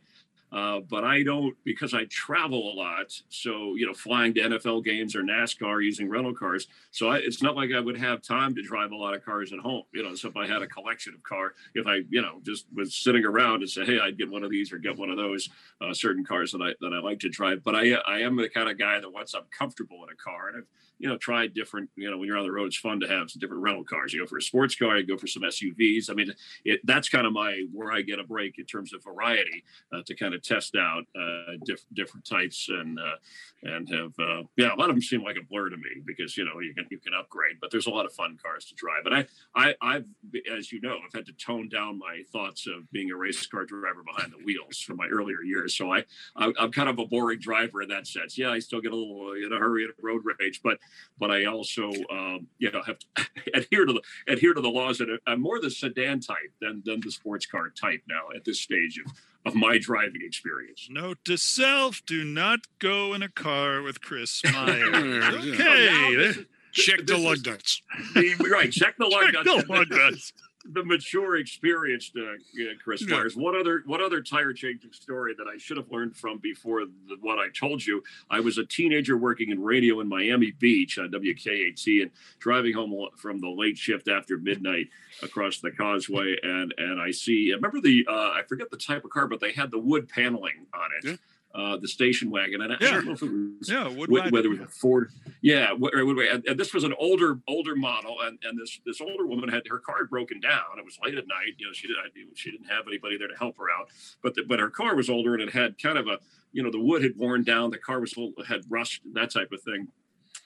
Uh, but I don't because I travel a lot. So you know, flying to NFL games or NASCAR using rental cars. So I, it's not like I would have time to drive a lot of cars at home. You know, so if I had a collection of car, if I you know just was sitting around and say, hey, I'd get one of these or get one of those uh, certain cars that I that I like to drive. But I I am the kind of guy that once I'm comfortable in a car and I've you know, tried different, you know, when you're on the road, it's fun to have some different rental cars. You go for a sports car, you go for some SUVs. I mean, it that's kind of my where I get a break in terms of variety uh, to kind of test out uh, diff- different types and uh, and have uh, yeah, a lot of them seem like a blur to me because you know you can you can upgrade, but there's a lot of fun cars to drive. But I I I've as you know I've had to tone down my thoughts of being a race car driver behind the wheels from my earlier years. So I I- I'm kind of a boring driver in that sense. Yeah, I still get a little in a hurry and a road rage, but but I also, um, you know, have to adhere to the adhere to the laws. And I'm more the sedan type than than the sports car type now at this stage of of my driving experience. Note to self: Do not go in a car with Chris Myers. Oh, yeah. So now okay. this is- Check the lug nuts. the- right, check the lug nuts. The lug nuts. the mature, experienced uh, Chris Yeah. Myers. One other, one other tire changing story that I should have learned from before the, what I told you. I was a teenager working in radio in Miami Beach on WKAT and driving home from the late shift after midnight across the causeway, and and I see. Remember the uh, I forget the type of car, but they had the wood paneling on it. Yeah. Uh, the station wagon, and I Yeah. don't know if it was Yeah, wh- whether it was a Ford. Yeah, wh- and, and this was an older older model, and, and this this older woman had her car broken down. It was late at night. You know, she didn't she didn't have anybody there to help her out. But the, but her car was older, and it had kind of a you know the wood had worn down. The car was had rust, that type of thing.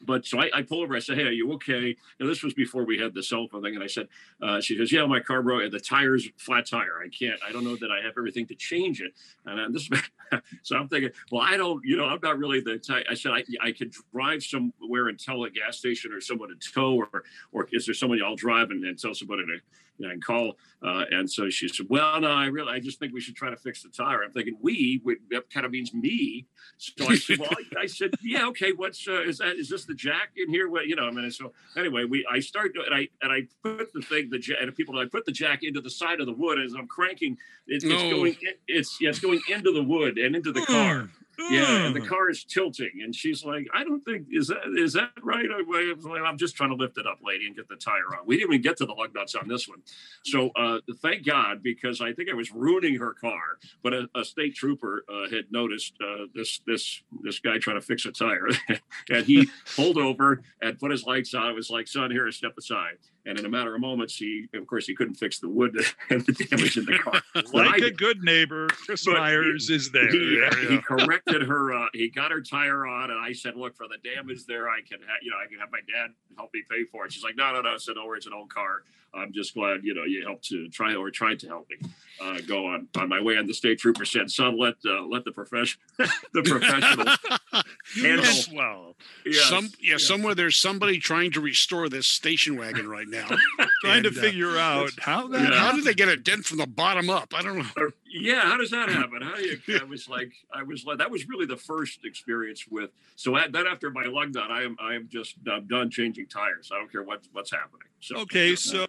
But so I, I pull over. I said, "Hey, are you okay?" Now this was before we had the cell phone thing, and I said, uh, "She goes, yeah, my car broke. And the tires flat tire. I can't. I don't know that I have everything to change it." And uh, this, so I'm thinking, well, I don't, you know, I'm not really the. I said I, I could drive somewhere and tell a gas station or someone to tow, or or is there somebody I'll drive and, and tell somebody to you know, and call. Uh, and so she said, well, no, I really, I just think we should try to fix the tire. I'm thinking we, would, that kind of means me. So I said, well, I, I said, yeah, okay. What's uh, is that? Is this the jack in here? What you know? I mean, so anyway, we I start to- and I and I put the thing the jack and people I put the jack into the side of the wood as I'm cranking. It, No. It's going. It, it's yeah, it's going into the wood and into the car. Yeah, and the Mm. car is tilting, and she's like, "I don't think is that is that right?" I, I I'm just trying to lift it up, lady, and get the tire on. We didn't even get to the lug nuts on this one, so uh, thank God because I think I was ruining her car. But a, a state trooper uh, had noticed uh, this this this guy trying to fix a tire, and he pulled over and put his lights on. It was like, "Son, here, step aside." And in a matter of moments, he, of course, he couldn't fix the wood and the damage in the car. Like a good neighbor, Chris But he- Myers is there. he, Yeah, he corrected her. Uh, he got her tire on, and I said, "Look, for the damage there, I can, ha- you know, I can have my dad help me pay for it." She's like, "No, no, no." I said, "No, it's an old car. I'm just glad, you know, you helped to try or tried to help me uh, go on on my way." And the state trooper said, "Son, let uh, let the profession, the professional handle." Yes, well, Yes, Some yeah, yes. somewhere there's somebody trying to restore this station wagon right now. trying to And, uh, figure out how that. Yeah. How did they get a dent from the bottom up? I don't know. Or- yeah, how does that happen? How do you? I was like, I was like, that was really the first experience with. So at, then after my lug nut, I am, I am just, I'm done changing tires. I don't care what what's happening. So Okay, uh, so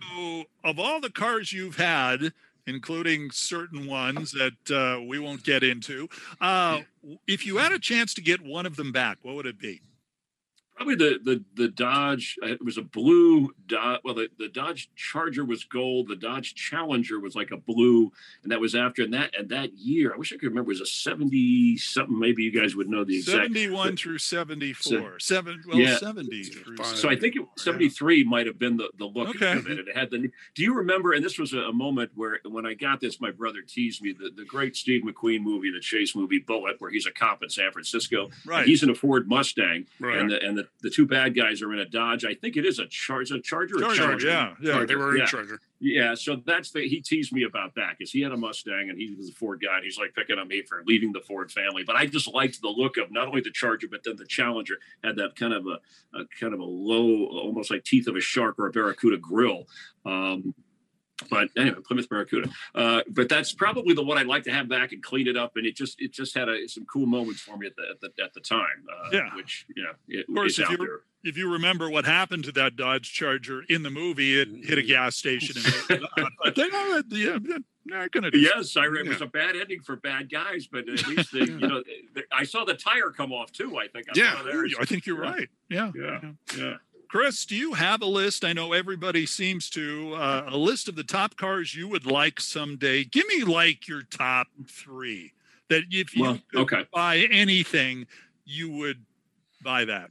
of all the cars you've had, including certain ones that uh, we won't get into, uh, if you had a chance to get one of them back, what would it be? Probably the the the Dodge. uh, It was a blue Dodge. Well, the, the Dodge Charger was gold. The Dodge Challenger was like a blue, and that was after. And that and that year, I wish I could remember. It was a seventy something. Maybe you guys would know the exact. 71 through 74. Seven, well, Yeah. 70. So I think it, 73 might have been the, the look Okay. of it. It had the. Do you remember? And this was a, a moment where when I got this, my brother teased me the, the great Steve McQueen movie, the chase movie Bullitt, where he's a cop in San Francisco. Right. He's in a Ford Mustang, Right. and the and the, the two bad guys are in a Dodge. I think it is a Charger, a Charger, or Charger, yeah, yeah. Right, they were in Yeah. Charger. Yeah, so that's the he teased me about that because he had a Mustang and he was a Ford guy. And he's like picking on me for leaving the Ford family, but I just liked the look of not only the Charger but then the Challenger had that kind of a, a kind of a low, almost like teeth of a shark or a barracuda grill. Um, but anyway, Plymouth Barracuda. Uh, but that's probably the one I'd like to have back and clean it up. And it just it just had a, some cool moments for me at the at the, at the time. Uh, Yeah. which yeah, it, Of course, if you- there. If you remember what happened to that Dodge Charger in the movie, it hit a gas station. And but they that yeah, they're going to Yes, I re- it was a bad ending for bad guys, but at least they, you know, they- I saw the tire come off too. I think. I Yeah. I think you're Yeah. right. Yeah. Yeah, yeah. Chris, do you have a list? I know everybody seems to. Uh, a list of the top cars you would like someday. Give me like your top three that if you Well, could okay. buy anything, you would buy that.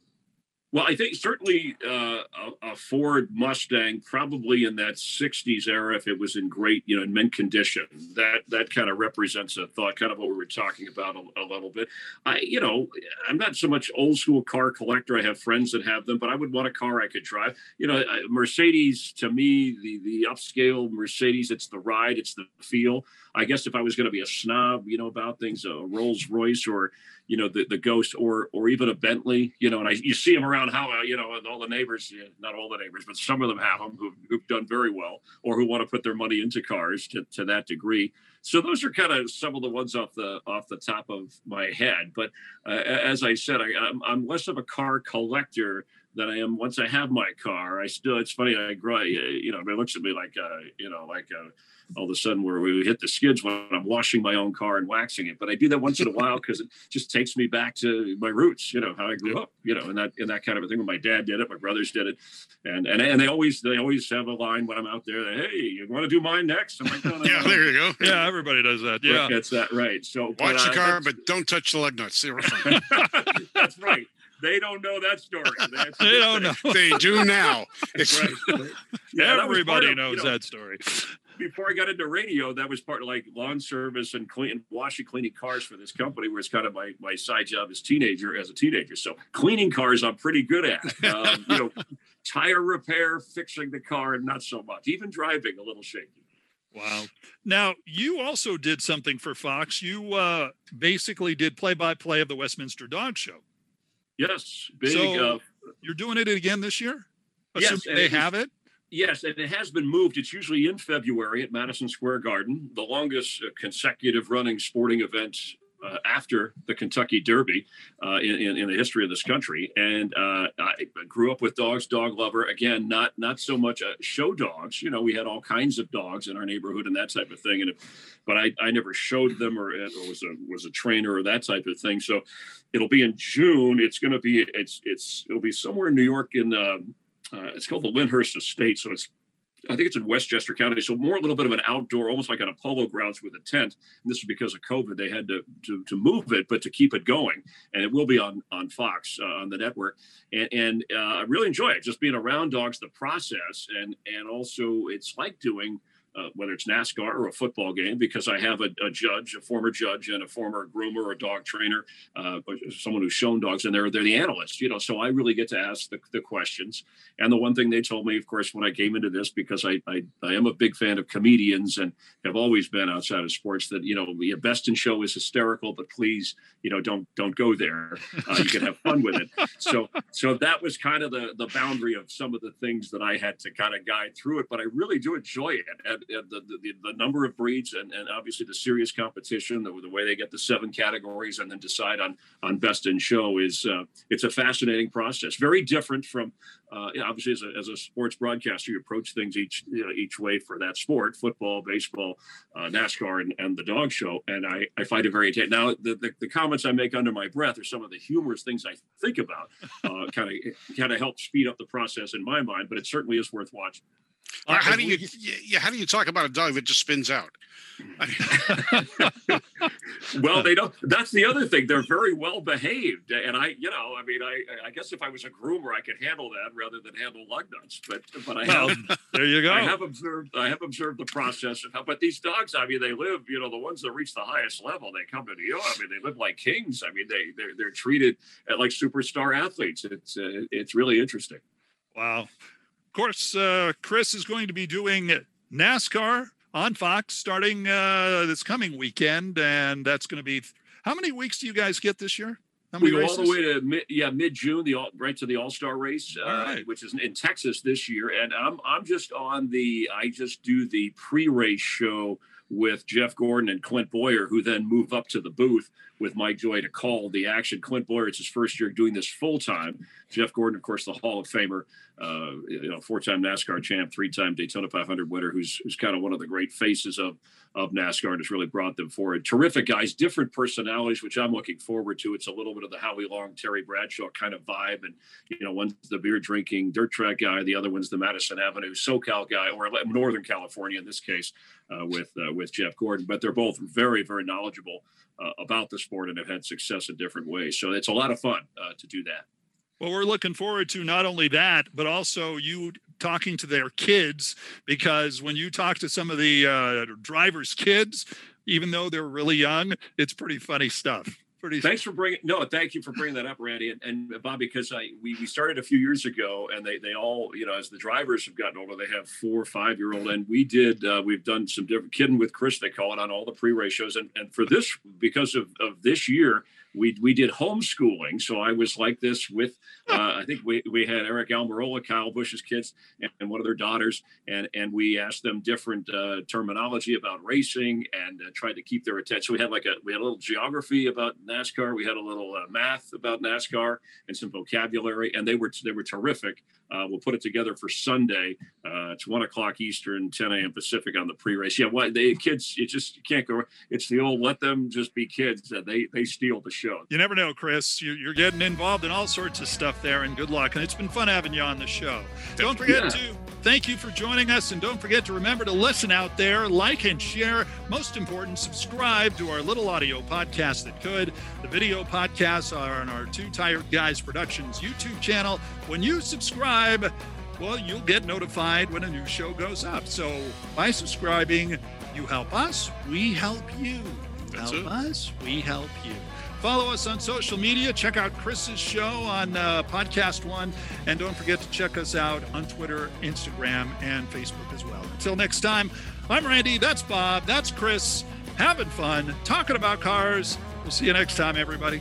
Well, I think certainly uh, a, Ford Mustang, probably in that '60s era, if it was in great, you know, in mint condition, that that kind of represents a thought, kind of what we were talking about a, a little bit. I, you know, I'm not so much old school car collector. I have friends that have them, but I would want a car I could drive. You know, Mercedes to me, the the upscale Mercedes, it's the ride, it's the feel. I guess if I was going to be a snob, you know, about things, a Rolls Royce or you know the, the ghost or or even a bentley you know and i you see them around how uh, you know and all the neighbors not all the neighbors but some of them have them who've, who've done very well or who want to put their money into cars to, to that degree. So those are kind of some of the ones off the off the top of my head. But uh, as i said I, I'm, I'm less of a car collector than I am once I have my car. I still, it's funny. I grow, you know, it looks at me like, uh, you know, like uh, all of a sudden where we hit the skids when I'm washing my own car and waxing it. But I do that once in a while because it just takes me back to my roots, you know, how I grew up, you know, and that and that kind of a thing. When my dad did it, my brothers did it, and and and they always they always have a line when I'm out there. That, hey, you want to do mine next? I'm like, no, no, Yeah, no. there you go. Yeah, everybody does that. Yeah. That's that right. So Watch the uh, car, that's- but don't touch the lug nuts. They were fine. that's right. They don't know that story. They don't thing. know. they do now. Right. Yeah, that was part Everybody of, you knows know, that story. before I got into radio, that was part of like lawn service and clean, washing, cleaning cars for this company, where it's kind of my my side job as teenager, as a teenager. So cleaning cars, I'm pretty good at. Um, you know, tire repair, fixing the car, not so much. Even driving, a little shaky. Wow. Now, you also did something for Fox. You uh, basically did play by play of the Westminster Dog Show. Yes, big. So- uh, You're doing it again this year? Yes, Assuming and they have it? Yes, and it has been moved. It's usually in February at Madison Square Garden, the longest uh, consecutive running sporting event uh, after the Kentucky Derby uh, in, in, the history of this country. And uh, I grew up with dogs, dog lover. Again, not not so much uh, show dogs. You know, we had all kinds of dogs in our neighborhood and that type of thing. And if, but I, I never showed them or, or was a was a trainer or that type of thing. So it'll be in June. It's going to be it's it's it'll be somewhere in New York in. Uh, uh, it's called the Lyndhurst Estate, so it's I think it's in Westchester County, so more a little bit of an outdoor, almost like an Apollo grounds with a tent. And this is because of COVID; they had to to, to move it, but to keep it going, and it will be on on Fox uh, on the network. And, and uh, I really enjoy it, just being around dogs, the process, and and also it's like doing uh, whether it's NASCAR or a football game, because I have a, a, judge, a former judge, and a former groomer or dog trainer, uh, someone who's shown dogs, and they're they're the analysts, you know. So I really get to ask the, the questions. And the one thing they told me, of course, when I came into this, because I, I, I am a big fan of comedians and have always been outside of sports, that you know the best in show is hysterical, but please, you know, don't don't go there. Uh, you can have fun with it. So so that was kind of the the boundary of some of the things that I had to kind of guide through it. But I really do enjoy it. And, the, the, the, number of breeds and, and obviously the serious competition, the, the way they get the seven categories and then decide on on best in show is uh, it's a fascinating process. Very different from uh, obviously as a, as a sports broadcaster, you approach things each you know, each way for that sport: football, baseball, uh, NASCAR, and, and the dog show. And I, I find it very now the, the, the comments I make under my breath are some of the humorous things I think about. Kind of kind of help speed up the process in my mind, but it certainly is worth watching. Uh, how do you yeah, how do you talk about a dog that just spins out? well, they don't. That's the other thing. They're very well behaved, and I, you know, I mean, I, I guess if I was a groomer, I could handle that rather than handle lug nuts. But, but I well, have. There you go. I have observed. I have observed the process of how. But these dogs, I mean, they live. You know, the ones that reach the highest level, they come to New York. I mean, they live like kings. I mean, they they're, they're treated like superstar athletes. It's uh, it's really interesting. Wow. Of course, uh, Chris is going to be doing NASCAR on Fox starting uh, this coming weekend, and that's going to be. How many weeks do you guys get this year? we go all the way to mid, yeah mid June, the all, right to the All Star race, uh, right. which is in Texas this year, and I'm I'm just on the I just do the pre race show with Jeff Gordon and Clint Bowyer, who then move up to the booth with Mike Joy to call the action. Clint Bowyer, it's his first year doing this full time. Jeff Gordon, of course, the Hall of Famer, uh, you know, four-time NASCAR champ, three-time Daytona 500 winner, who's who's kind of one of the great faces of of NASCAR and has really brought them forward. Terrific guys, different personalities, which I'm looking forward to. It's a little bit of the Howie Long, Terry Bradshaw kind of vibe, and you know, one's the beer drinking dirt track guy, the other one's the Madison Avenue SoCal guy, or Northern California in this case, uh, with uh, with Jeff Gordon. But they're both very, very knowledgeable about the sport and have had success in different ways. So it's a lot of fun uh, to do that. Well, we're looking forward to not only that, but also you talking to their kids because when you talk to some of the uh, drivers' kids, even though they're really young, it's pretty funny stuff. Pretty Thanks for bringing no, thank you for bringing that up, Randy and, and Bob, because I we, we started a few years ago, and they they all you know as the drivers have gotten older, they have four five year old, and we did uh, we've done some different kidding with Chris, they call it on all the pre race shows, and and for this because of of this year we we did homeschooling. So I was like this with uh, I think we, we had Aric Almirola, Kyle Busch's kids, and, one of their daughters, and and we asked them different uh, terminology about racing and uh, tried to keep their attention. So we had like a we had a little geography about NASCAR, we had a little uh, math about NASCAR, and some vocabulary, and they were they were terrific. Uh, we'll put it together for Sunday. Uh, it's one o'clock Eastern, 10 a.m. Pacific on the pre-race. Yeah, what they kids, you just you can't go. It's the old let them just be kids. They they steal the show. You never know, Chris. You, are getting involved in all sorts of stuff there, and good luck. And it's been fun having you on the show. Don't forget yeah. to thank you for joining us, and don't forget to remember to listen out there, like and share. Most important, subscribe to our little audio podcast that could. The video podcasts are on our Two Tired Guys Productions YouTube channel. When you subscribe, well, you'll get notified when a new show goes up. So by subscribing, you help us, we help you. You help it. us, we help you. Follow us on social media. Check out Chris's show on uh, Podcast One. And don't forget to check us out on Twitter, Instagram, and Facebook as well. Until next time, I'm Randy. That's Bob. That's Chris. Having fun, talking about cars. We'll see you next time, everybody.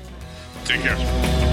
Take care.